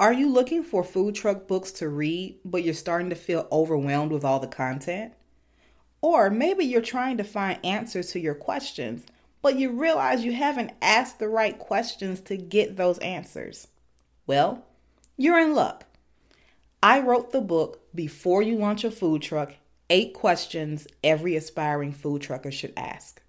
Are you looking for food truck books to read, but you're starting to feel overwhelmed with all the content? Or maybe you're trying to find answers to your questions, but you realize you haven't asked the right questions to get those answers. Well, you're in luck. I wrote the book Before You Launch a Food Truck Eight Questions Every Aspiring Food Trucker Should Ask.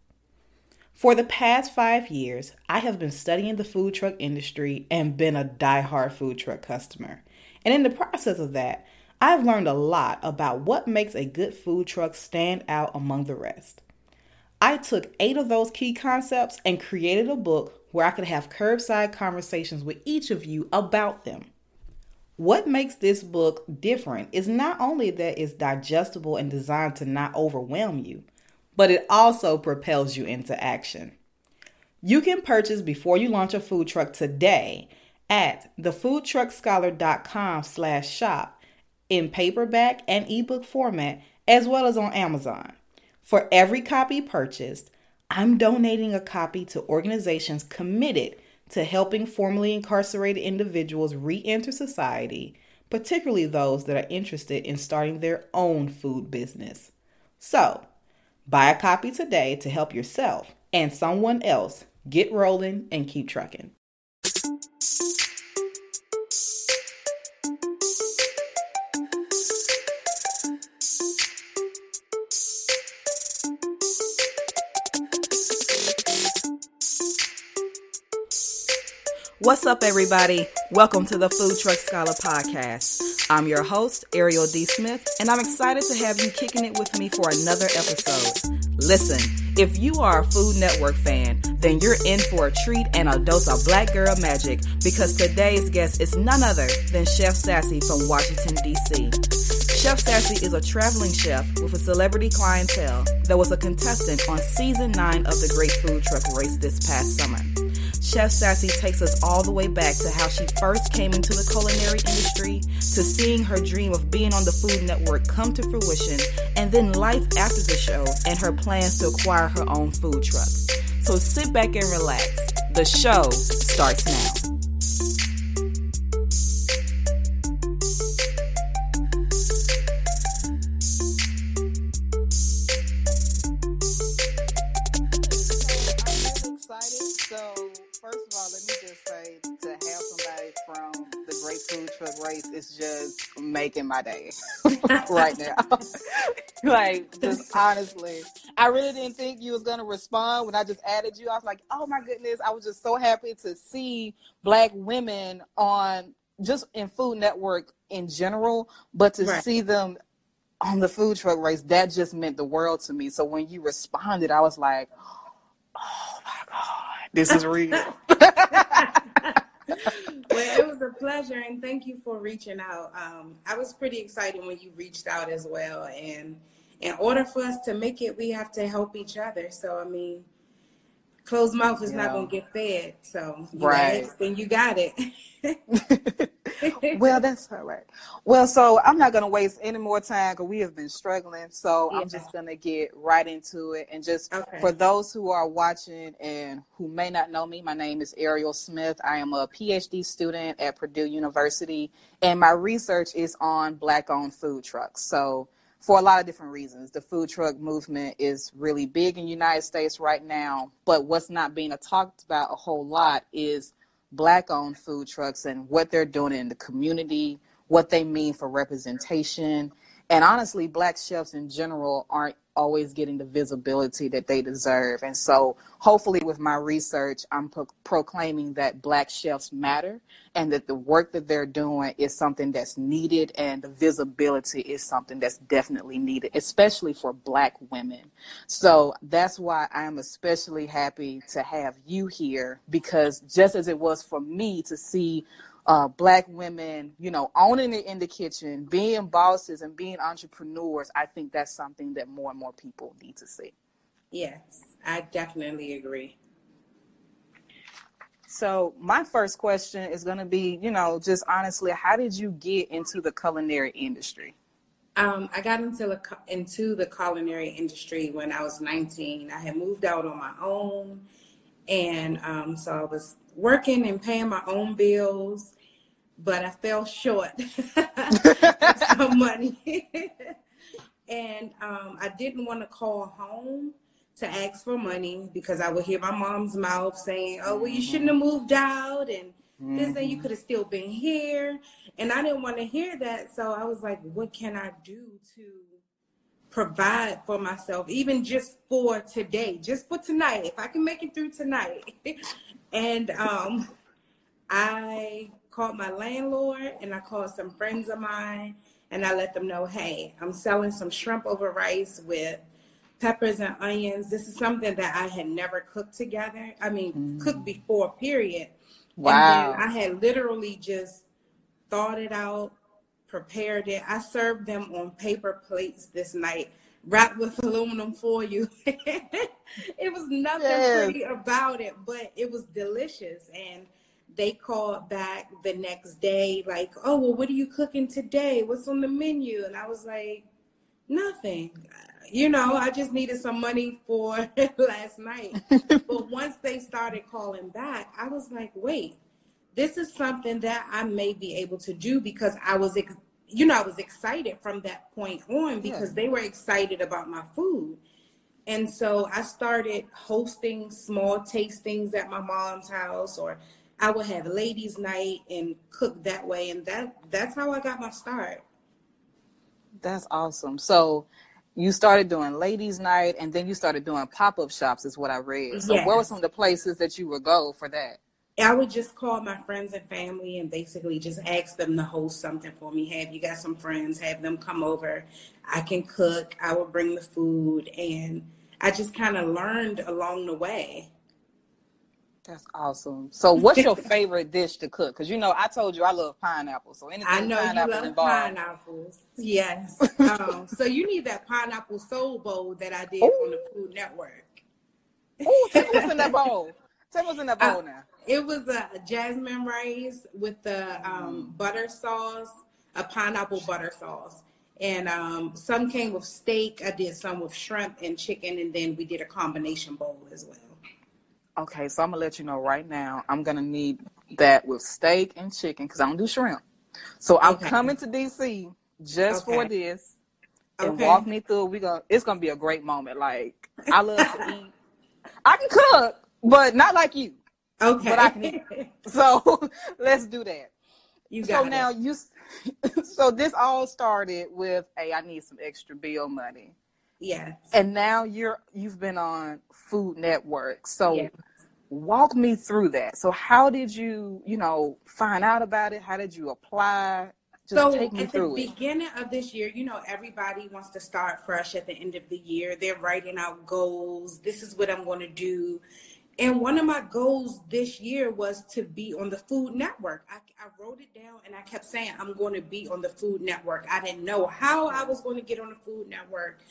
For the past five years, I have been studying the food truck industry and been a die-hard food truck customer. And in the process of that, I've learned a lot about what makes a good food truck stand out among the rest. I took eight of those key concepts and created a book where I could have curbside conversations with each of you about them. What makes this book different is not only that it's digestible and designed to not overwhelm you, but it also propels you into action. You can purchase before you launch a food truck today at thefoodtruckscholar.com slash shop in paperback and ebook format as well as on Amazon. For every copy purchased, I'm donating a copy to organizations committed to helping formerly incarcerated individuals re enter society, particularly those that are interested in starting their own food business. So, Buy a copy today to help yourself and someone else get rolling and keep trucking. What's up, everybody? Welcome to the Food Truck Scholar Podcast. I'm your host, Ariel D. Smith, and I'm excited to have you kicking it with me for another episode. Listen, if you are a Food Network fan, then you're in for a treat and a dose of black girl magic because today's guest is none other than Chef Sassy from Washington, D.C. Chef Sassy is a traveling chef with a celebrity clientele that was a contestant on season 9 of the Great Food Truck Race this past summer. Chef Sassy takes us all the way back to how she first came into the culinary industry, to seeing her dream of being on the Food Network come to fruition, and then life after the show and her plans to acquire her own food truck. So sit back and relax. The show starts now. Making my day right now. like, just honestly, I really didn't think you was gonna respond when I just added you. I was like, oh my goodness, I was just so happy to see black women on just in Food Network in general, but to right. see them on the food truck race, that just meant the world to me. So when you responded, I was like, oh my God, this is real. well, it was a pleasure, and thank you for reaching out. Um, I was pretty excited when you reached out as well. And in order for us to make it, we have to help each other. So, I mean, closed mouth is yeah. not going to get fed. So, right. then you got it. well, that's all right. Well, so I'm not going to waste any more time because we have been struggling. So yeah. I'm just going to get right into it. And just okay. for those who are watching and who may not know me, my name is Ariel Smith. I am a PhD student at Purdue University, and my research is on Black owned food trucks. So for a lot of different reasons. The food truck movement is really big in the United States right now, but what's not being talked about a whole lot is black owned food trucks and what they're doing in the community, what they mean for representation. And honestly, black chefs in general aren't always getting the visibility that they deserve. And so, hopefully, with my research, I'm pro- proclaiming that black chefs matter and that the work that they're doing is something that's needed and the visibility is something that's definitely needed, especially for black women. So, that's why I'm especially happy to have you here because just as it was for me to see uh, black women, you know, owning it in the kitchen, being bosses and being entrepreneurs, I think that's something that more and more people need to see. Yes, I definitely agree. So my first question is going to be, you know, just honestly, how did you get into the culinary industry? Um, I got into the into the culinary industry when I was 19. I had moved out on my own, and um, so I was working and paying my own bills but I fell short some money. and um, I didn't want to call home to ask for money because I would hear my mom's mouth saying, "Oh, well, you shouldn't have moved out," and mm-hmm. this and you could have still been here. And I didn't want to hear that, so I was like, "What can I do to provide for myself, even just for today, just for tonight? If I can make it through tonight." and um, I called my landlord and I called some friends of mine and I let them know, hey, I'm selling some shrimp over rice with peppers and onions. This is something that I had never cooked together. I mean, mm. cooked before, period. Wow. And I had literally just thought it out, prepared it. I served them on paper plates this night, wrapped with aluminum foil. it was nothing yes. pretty about it, but it was delicious. And they called back the next day, like, oh, well, what are you cooking today? What's on the menu? And I was like, nothing. You know, I just needed some money for last night. but once they started calling back, I was like, wait, this is something that I may be able to do because I was, ex- you know, I was excited from that point on because yeah. they were excited about my food. And so I started hosting small tastings at my mom's house or I would have ladies' night and cook that way, and that that's how I got my start. That's awesome. So you started doing ladies' night, and then you started doing pop up shops, is what I read. So yes. where were some of the places that you would go for that? I would just call my friends and family and basically just ask them to host something for me. Have you got some friends? Have them come over. I can cook. I will bring the food, and I just kind of learned along the way. That's awesome. So, what's your favorite dish to cook? Because you know, I told you I love pineapple. So anything I know pineapple you love involved. pineapples. Yes. um, so you need that pineapple soul bowl that I did Ooh. on the Food Network. Oh, tell me what's in that bowl. Tell me what's in that bowl uh, now. It was a jasmine rice with the um, butter sauce, a pineapple butter sauce. And um, some came with steak. I did some with shrimp and chicken, and then we did a combination bowl as well. Okay, so I'm gonna let you know right now. I'm gonna need that with steak and chicken because I don't do shrimp. So I'm okay. coming to DC just okay. for this and okay. walk me through. We gonna it's gonna be a great moment. Like I love to eat. I can cook, but not like you. Okay. But I can eat. So let's do that. You got so it. now you so this all started with hey, I need some extra bill money. Yes. And now you're you've been on Food Network. So walk me through that. So how did you, you know, find out about it? How did you apply? Just so take me at the it. beginning of this year, you know, everybody wants to start fresh at the end of the year. They're writing out goals. This is what I'm going to do. And one of my goals this year was to be on the Food Network. I, I, wrote it down and I kept saying, I'm going to be on the Food Network. I didn't know how I was going to get on the Food Network.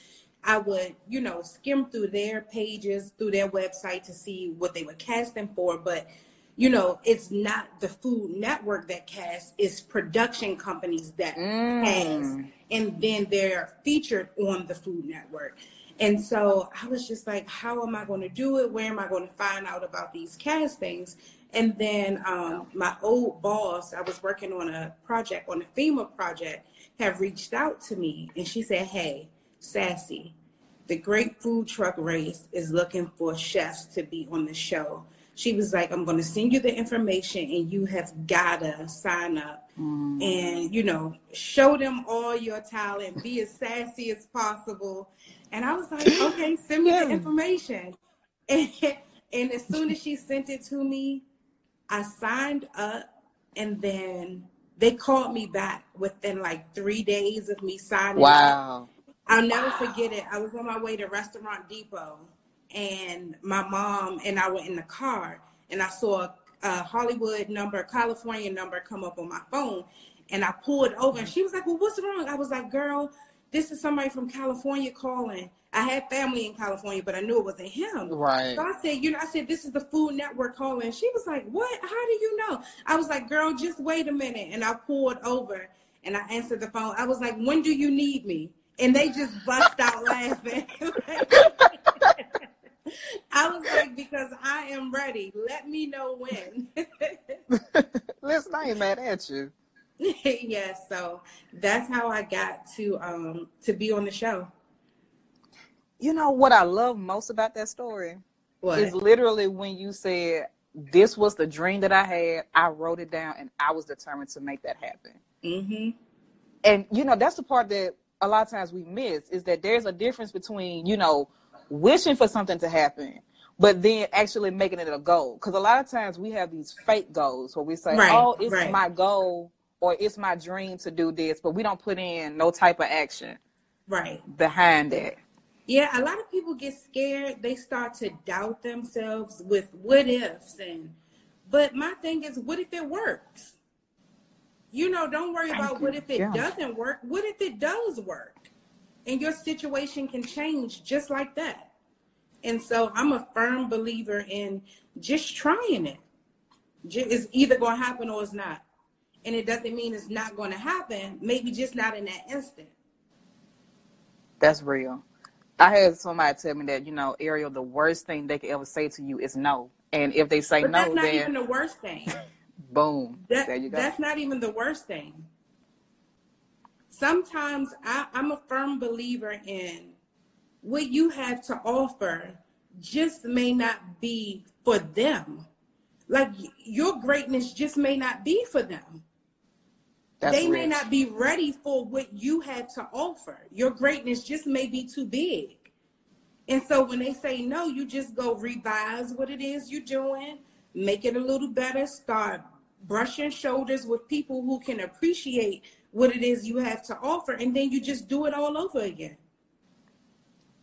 I would, you know, skim through their pages, through their website to see what they were casting for. But, you know, it's not the Food Network that casts, it's production companies that mm. cast. And then they're featured on the Food Network. And so I was just like, how am I going to do it? Where am I going to find out about these castings? And then um, my old boss, I was working on a project, on a FEMA project, have reached out to me and she said, hey, Sassy, the Great Food Truck Race is looking for chefs to be on the show. She was like, I'm going to send you the information and you have got to sign up mm. and, you know, show them all your talent, be as sassy as possible. And I was like, okay, send me the information. And, and as soon as she sent it to me, I signed up and then they called me back within like three days of me signing wow. up I'll never forget it. I was on my way to Restaurant Depot, and my mom and I were in the car, and I saw a Hollywood number, California number come up on my phone, and I pulled over, and she was like, "Well, what's wrong?" I was like, "Girl, this is somebody from California calling." I had family in California, but I knew it wasn't him. Right. So I said, you know, I said, this is the Food Network calling. She was like, what? How do you know? I was like, girl, just wait a minute. And I pulled over and I answered the phone. I was like, when do you need me? And they just bust out laughing. I was like, because I am ready. Let me know when. Listen, I ain't mad at you. yeah, so that's how I got to um to be on the show. You know what I love most about that story? What? Is literally when you said this was the dream that I had. I wrote it down and I was determined to make that happen. Mm-hmm. And you know that's the part that a lot of times we miss is that there's a difference between you know wishing for something to happen but then actually making it a goal. Because a lot of times we have these fake goals where we say, right, "Oh, it's right. my goal," or "It's my dream to do this," but we don't put in no type of action, right, behind it. Yeah, a lot of people get scared. They start to doubt themselves with what ifs and. But my thing is, what if it works? You know, don't worry Thank about you. what if it yeah. doesn't work. What if it does work? And your situation can change just like that. And so I'm a firm believer in just trying it. It's either going to happen or it's not. And it doesn't mean it's not going to happen, maybe just not in that instant. That's real. I had somebody tell me that, you know, Ariel, the worst thing they could ever say to you is no. And if they say but no, that's not then even the worst thing. Boom. That, there you go. That's not even the worst thing. Sometimes I, I'm a firm believer in what you have to offer just may not be for them. Like your greatness just may not be for them. That's they rich. may not be ready for what you have to offer. Your greatness just may be too big. And so when they say no, you just go revise what it is you're doing, make it a little better, start brushing shoulders with people who can appreciate what it is you have to offer, and then you just do it all over again.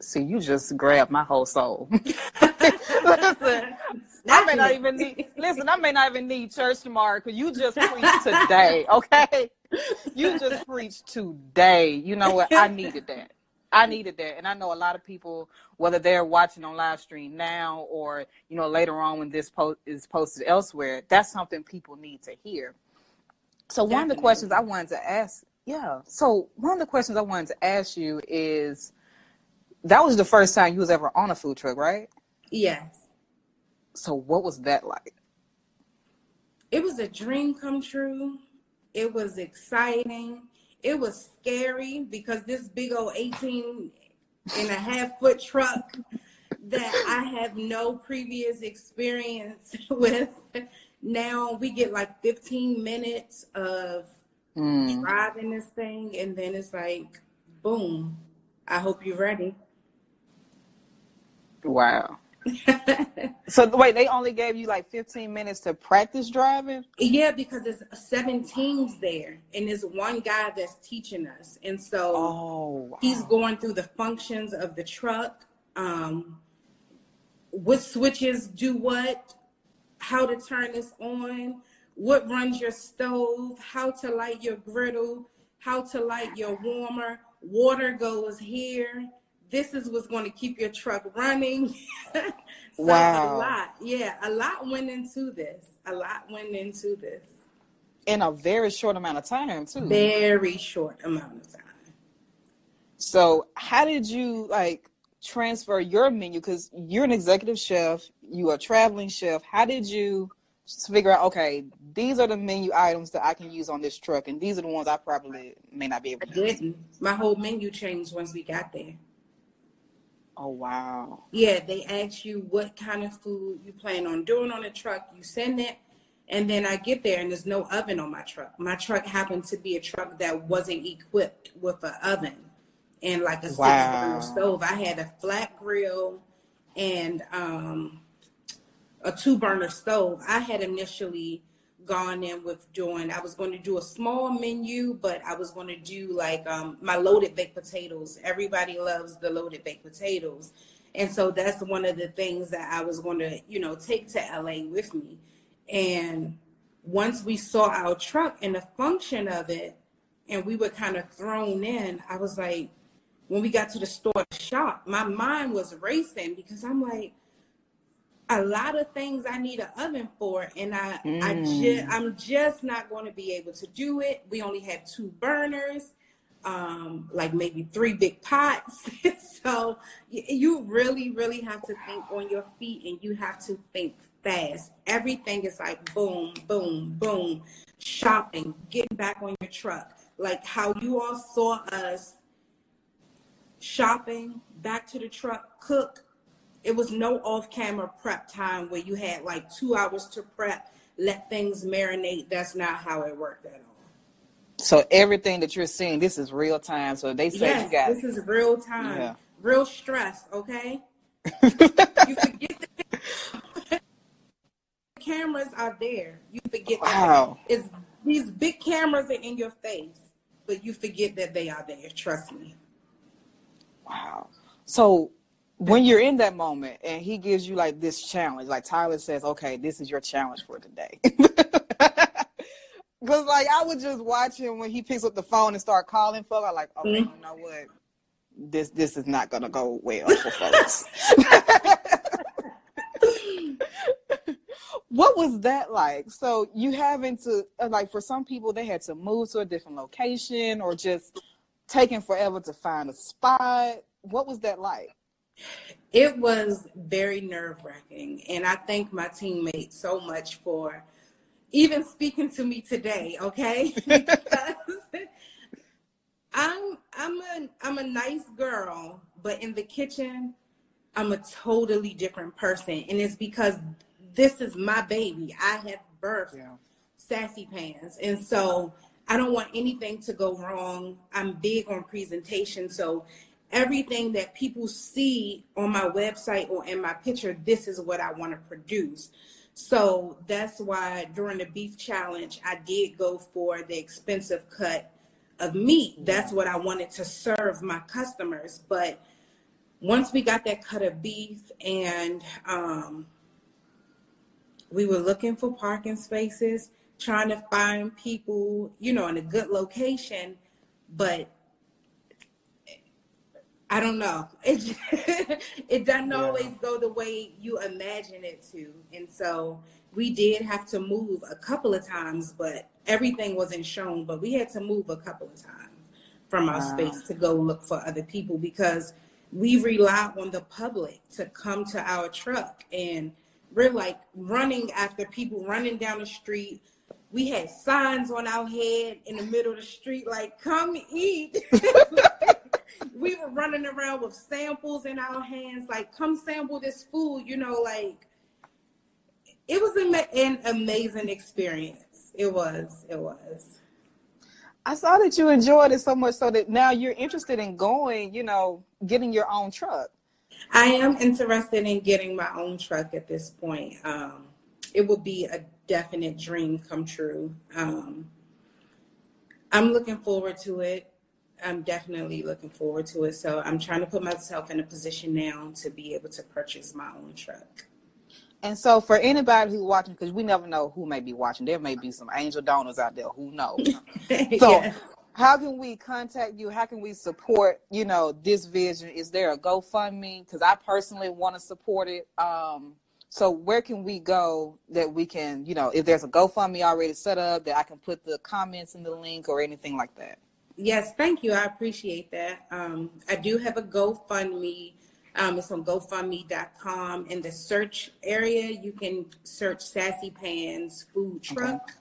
See, you just grabbed my whole soul. listen, I may not even need. Listen, I may not even need church tomorrow because you just preached today. Okay, you just preached today. You know what? I needed that. I needed that, and I know a lot of people, whether they're watching on live stream now or you know later on when this post is posted elsewhere, that's something people need to hear. So Definitely. one of the questions I wanted to ask, yeah. So one of the questions I wanted to ask you is that was the first time you was ever on a food truck, right? Yes. So what was that like? It was a dream come true. It was exciting. It was scary because this big old 18 and a half foot truck that I have no previous experience with. Now we get like 15 minutes of mm. driving this thing, and then it's like, boom, I hope you're ready. Wow. so wait, they only gave you like 15 minutes to practice driving? Yeah, because there's seven teams there, and there's one guy that's teaching us, and so oh, wow. he's going through the functions of the truck, um, what switches do what, how to turn this on, what runs your stove, how to light your griddle, how to light your warmer, water goes here this is what's going to keep your truck running. so wow. A lot. Yeah, a lot went into this. A lot went into this. In a very short amount of time, too. Very short amount of time. So, how did you like transfer your menu? Because you're an executive chef, you are a traveling chef. How did you figure out, okay, these are the menu items that I can use on this truck, and these are the ones I probably may not be able to I use? My whole menu changed once we got there. Oh wow. Yeah, they ask you what kind of food you plan on doing on the truck. You send it, and then I get there and there's no oven on my truck. My truck happened to be a truck that wasn't equipped with an oven and like a wow. six burner stove. I had a flat grill and um, a two burner stove. I had initially gone in with doing i was going to do a small menu but i was going to do like um, my loaded baked potatoes. Everybody loves the loaded baked potatoes. And so that's one of the things that i was going to you know take to la with me. And once we saw our truck and the function of it and we were kind of thrown in i was like when we got to the store shop my mind was racing because i'm like a lot of things I need an oven for, and I mm. I just I'm just not going to be able to do it. We only have two burners, um, like maybe three big pots. so you really really have to think on your feet, and you have to think fast. Everything is like boom, boom, boom. Shopping, getting back on your truck. Like how you all saw us shopping, back to the truck, cook. It was no off camera prep time where you had like two hours to prep, let things marinate. That's not how it worked at all. So everything that you're seeing, this is real time. So they say yes, you got this is real time, yeah. real stress. Okay, you forget the cameras are there. You forget wow. that it's these big cameras are in your face, but you forget that they are there. Trust me. Wow. So when you're in that moment and he gives you like this challenge, like Tyler says, okay, this is your challenge for today. Cause like I was just watching when he picks up the phone and start calling folks. I like, okay, mm-hmm. you know what? This this is not gonna go well for folks. what was that like? So you having to uh, like for some people they had to move to a different location or just taking forever to find a spot. What was that like? It was very nerve wracking, and I thank my teammates so much for even speaking to me today, okay? I'm I'm a I'm a nice girl, but in the kitchen, I'm a totally different person, and it's because this is my baby. I have birthed yeah. Sassy Pans, and so I don't want anything to go wrong. I'm big on presentation, so everything that people see on my website or in my picture, this is what I want to produce. So that's why during the beef challenge, I did go for the expensive cut of meat. That's what I wanted to serve my customers. But once we got that cut of beef and um, we were looking for parking spaces, trying to find people, you know, in a good location, but I don't know. It it doesn't yeah. always go the way you imagine it to, and so we did have to move a couple of times, but everything wasn't shown. But we had to move a couple of times from our wow. space to go look for other people because we rely on the public to come to our truck, and we're like running after people running down the street. We had signs on our head in the middle of the street, like "Come eat." we were running around with samples in our hands, like, come sample this food, you know, like, it was an amazing experience. It was, it was. I saw that you enjoyed it so much so that now you're interested in going, you know, getting your own truck. I am interested in getting my own truck at this point. Um, it would be a definite dream come true. Um, I'm looking forward to it. I'm definitely looking forward to it. So I'm trying to put myself in a position now to be able to purchase my own truck. And so, for anybody who's watching, because we never know who may be watching, there may be some angel donors out there. Who knows? So, yes. how can we contact you? How can we support? You know, this vision. Is there a GoFundMe? Because I personally want to support it. Um, so, where can we go that we can, you know, if there's a GoFundMe already set up, that I can put the comments in the link or anything like that? Yes, thank you. I appreciate that. Um, I do have a GoFundMe. Um, it's on GoFundMe.com. In the search area, you can search Sassy Pans Food Truck.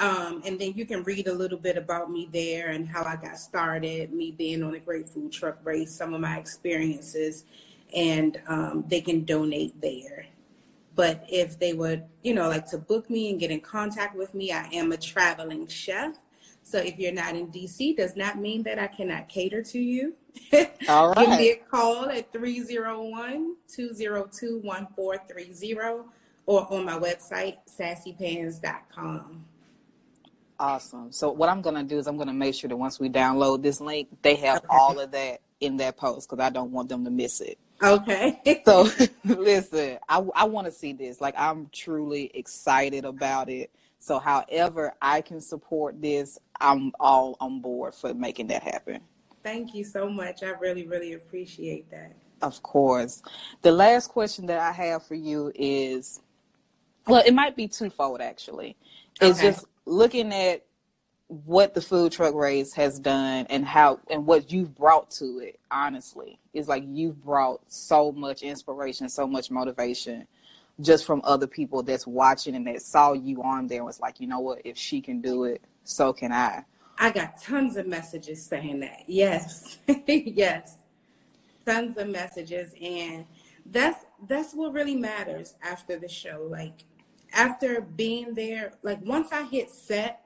Um, and then you can read a little bit about me there and how I got started, me being on a great food truck race, some of my experiences, and um, they can donate there. But if they would, you know, like to book me and get in contact with me, I am a traveling chef. So if you're not in DC, does not mean that I cannot cater to you. All right. Give me a call at 301-202-1430 or on my website, sassypans.com. Awesome. So what I'm going to do is I'm going to make sure that once we download this link, they have okay. all of that in that post because I don't want them to miss it. Okay. so listen, I, I want to see this. Like I'm truly excited about it. So, however I can support this, I'm all on board for making that happen. Thank you so much. I really, really appreciate that. Of course. The last question that I have for you is well, it might be twofold actually. It's okay. just looking at what the food truck race has done and how and what you've brought to it honestly is like you've brought so much inspiration so much motivation just from other people that's watching and that saw you on there and was like, you know what, if she can do it, so can I. I got tons of messages saying that. Yes. yes. Tons of messages and that's that's what really matters after the show. Like after being there, like once I hit set,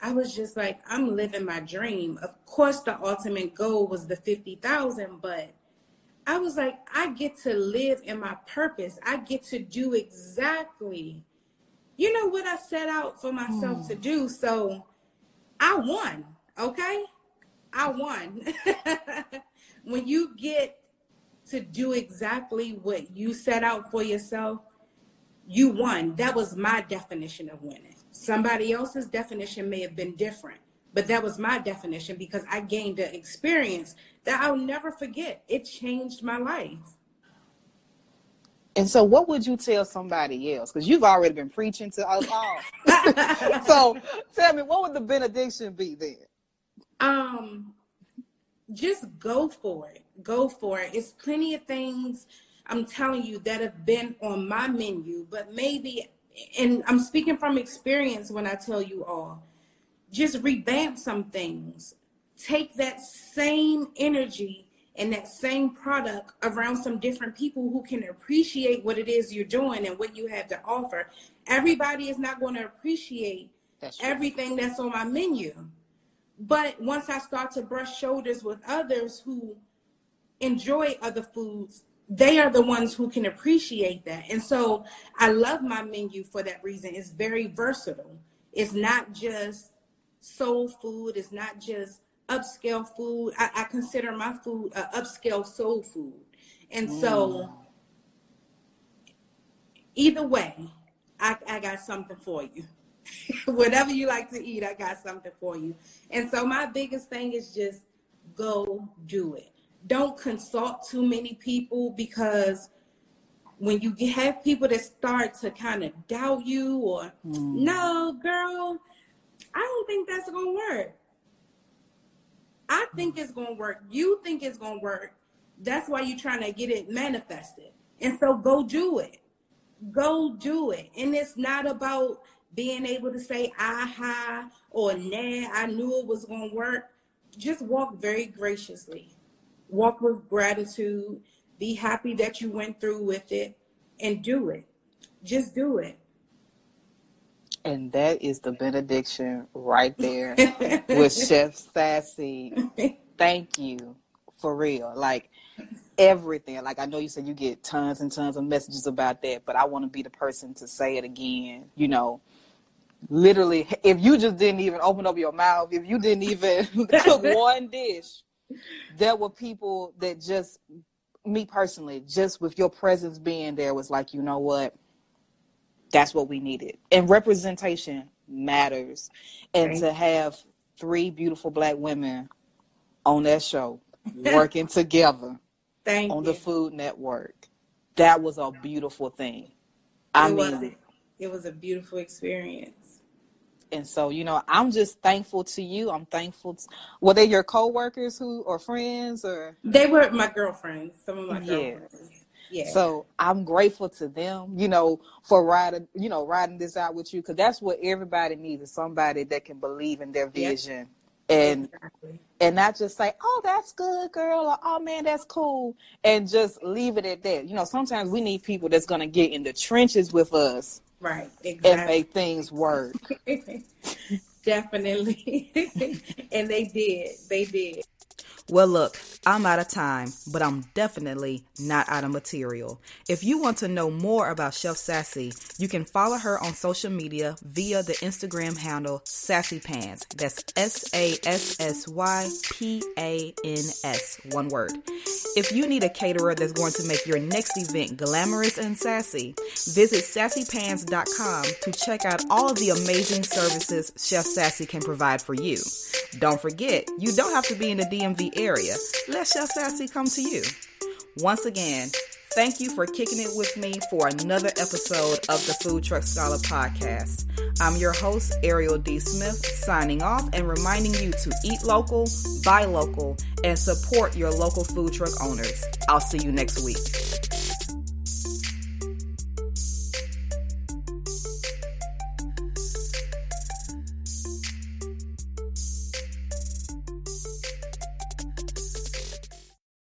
I was just like, I'm living my dream. Of course the ultimate goal was the fifty thousand, but I was like, I get to live in my purpose. I get to do exactly, you know, what I set out for myself mm. to do. So I won. Okay. I won. when you get to do exactly what you set out for yourself, you won. That was my definition of winning. Somebody else's definition may have been different. But that was my definition because I gained an experience that I'll never forget. It changed my life. And so, what would you tell somebody else? Because you've already been preaching to us all. so, tell me, what would the benediction be then? Um, just go for it. Go for it. It's plenty of things I'm telling you that have been on my menu, but maybe, and I'm speaking from experience when I tell you all just revamp some things. Take that same energy and that same product around some different people who can appreciate what it is you're doing and what you have to offer. Everybody is not going to appreciate that's everything that's on my menu. But once I start to brush shoulders with others who enjoy other foods, they are the ones who can appreciate that. And so I love my menu for that reason. It's very versatile. It's not just soul food. It's not just upscale food. I, I consider my food uh, upscale soul food. And mm. so, either way, I, I got something for you. Whatever you like to eat, I got something for you. And so, my biggest thing is just go do it. Don't consult too many people because when you have people that start to kind of doubt you or mm. no girl I don't think that's gonna work. I think mm-hmm. it's gonna work. You think it's gonna work. That's why you're trying to get it manifested. And so go do it. Go do it. And it's not about being able to say aha or nah, I knew it was gonna work. Just walk very graciously. Walk with gratitude. Be happy that you went through with it and do it. Just do it. And that is the benediction right there with Chef Sassy. Thank you for real. Like everything. Like I know you said you get tons and tons of messages about that, but I want to be the person to say it again. You know, literally, if you just didn't even open up your mouth, if you didn't even cook one dish, there were people that just, me personally, just with your presence being there was like, you know what? That's what we needed. And representation matters. And right. to have three beautiful black women on that show working together Thank on you. the Food Network, that was a beautiful thing. I it mean, was, it was a beautiful experience. And so, you know, I'm just thankful to you. I'm thankful. To, were they your coworkers who or friends or? They were my girlfriends. Some of my girlfriends. So I'm grateful to them, you know, for riding, you know, riding this out with you because that's what everybody needs is somebody that can believe in their vision. And exactly. and not just say, "Oh, that's good, girl," or "Oh man, that's cool," and just leave it at that. You know, sometimes we need people that's gonna get in the trenches with us, right, exactly. and make things work. Definitely, and they did. They did. Well, look, I'm out of time, but I'm definitely not out of material. If you want to know more about Chef Sassy, you can follow her on social media via the Instagram handle Sassy Pans. That's S A S S Y P A N S, one word. If you need a caterer that's going to make your next event glamorous and sassy, visit sassypans.com to check out all of the amazing services Chef Sassy can provide for you. Don't forget, you don't have to be in the DMV area. Let Chef Sassy come to you. Once again, thank you for kicking it with me for another episode of the Food Truck Scholar podcast. I'm your host, Ariel D. Smith, signing off and reminding you to eat local, buy local, and support your local food truck owners. I'll see you next week.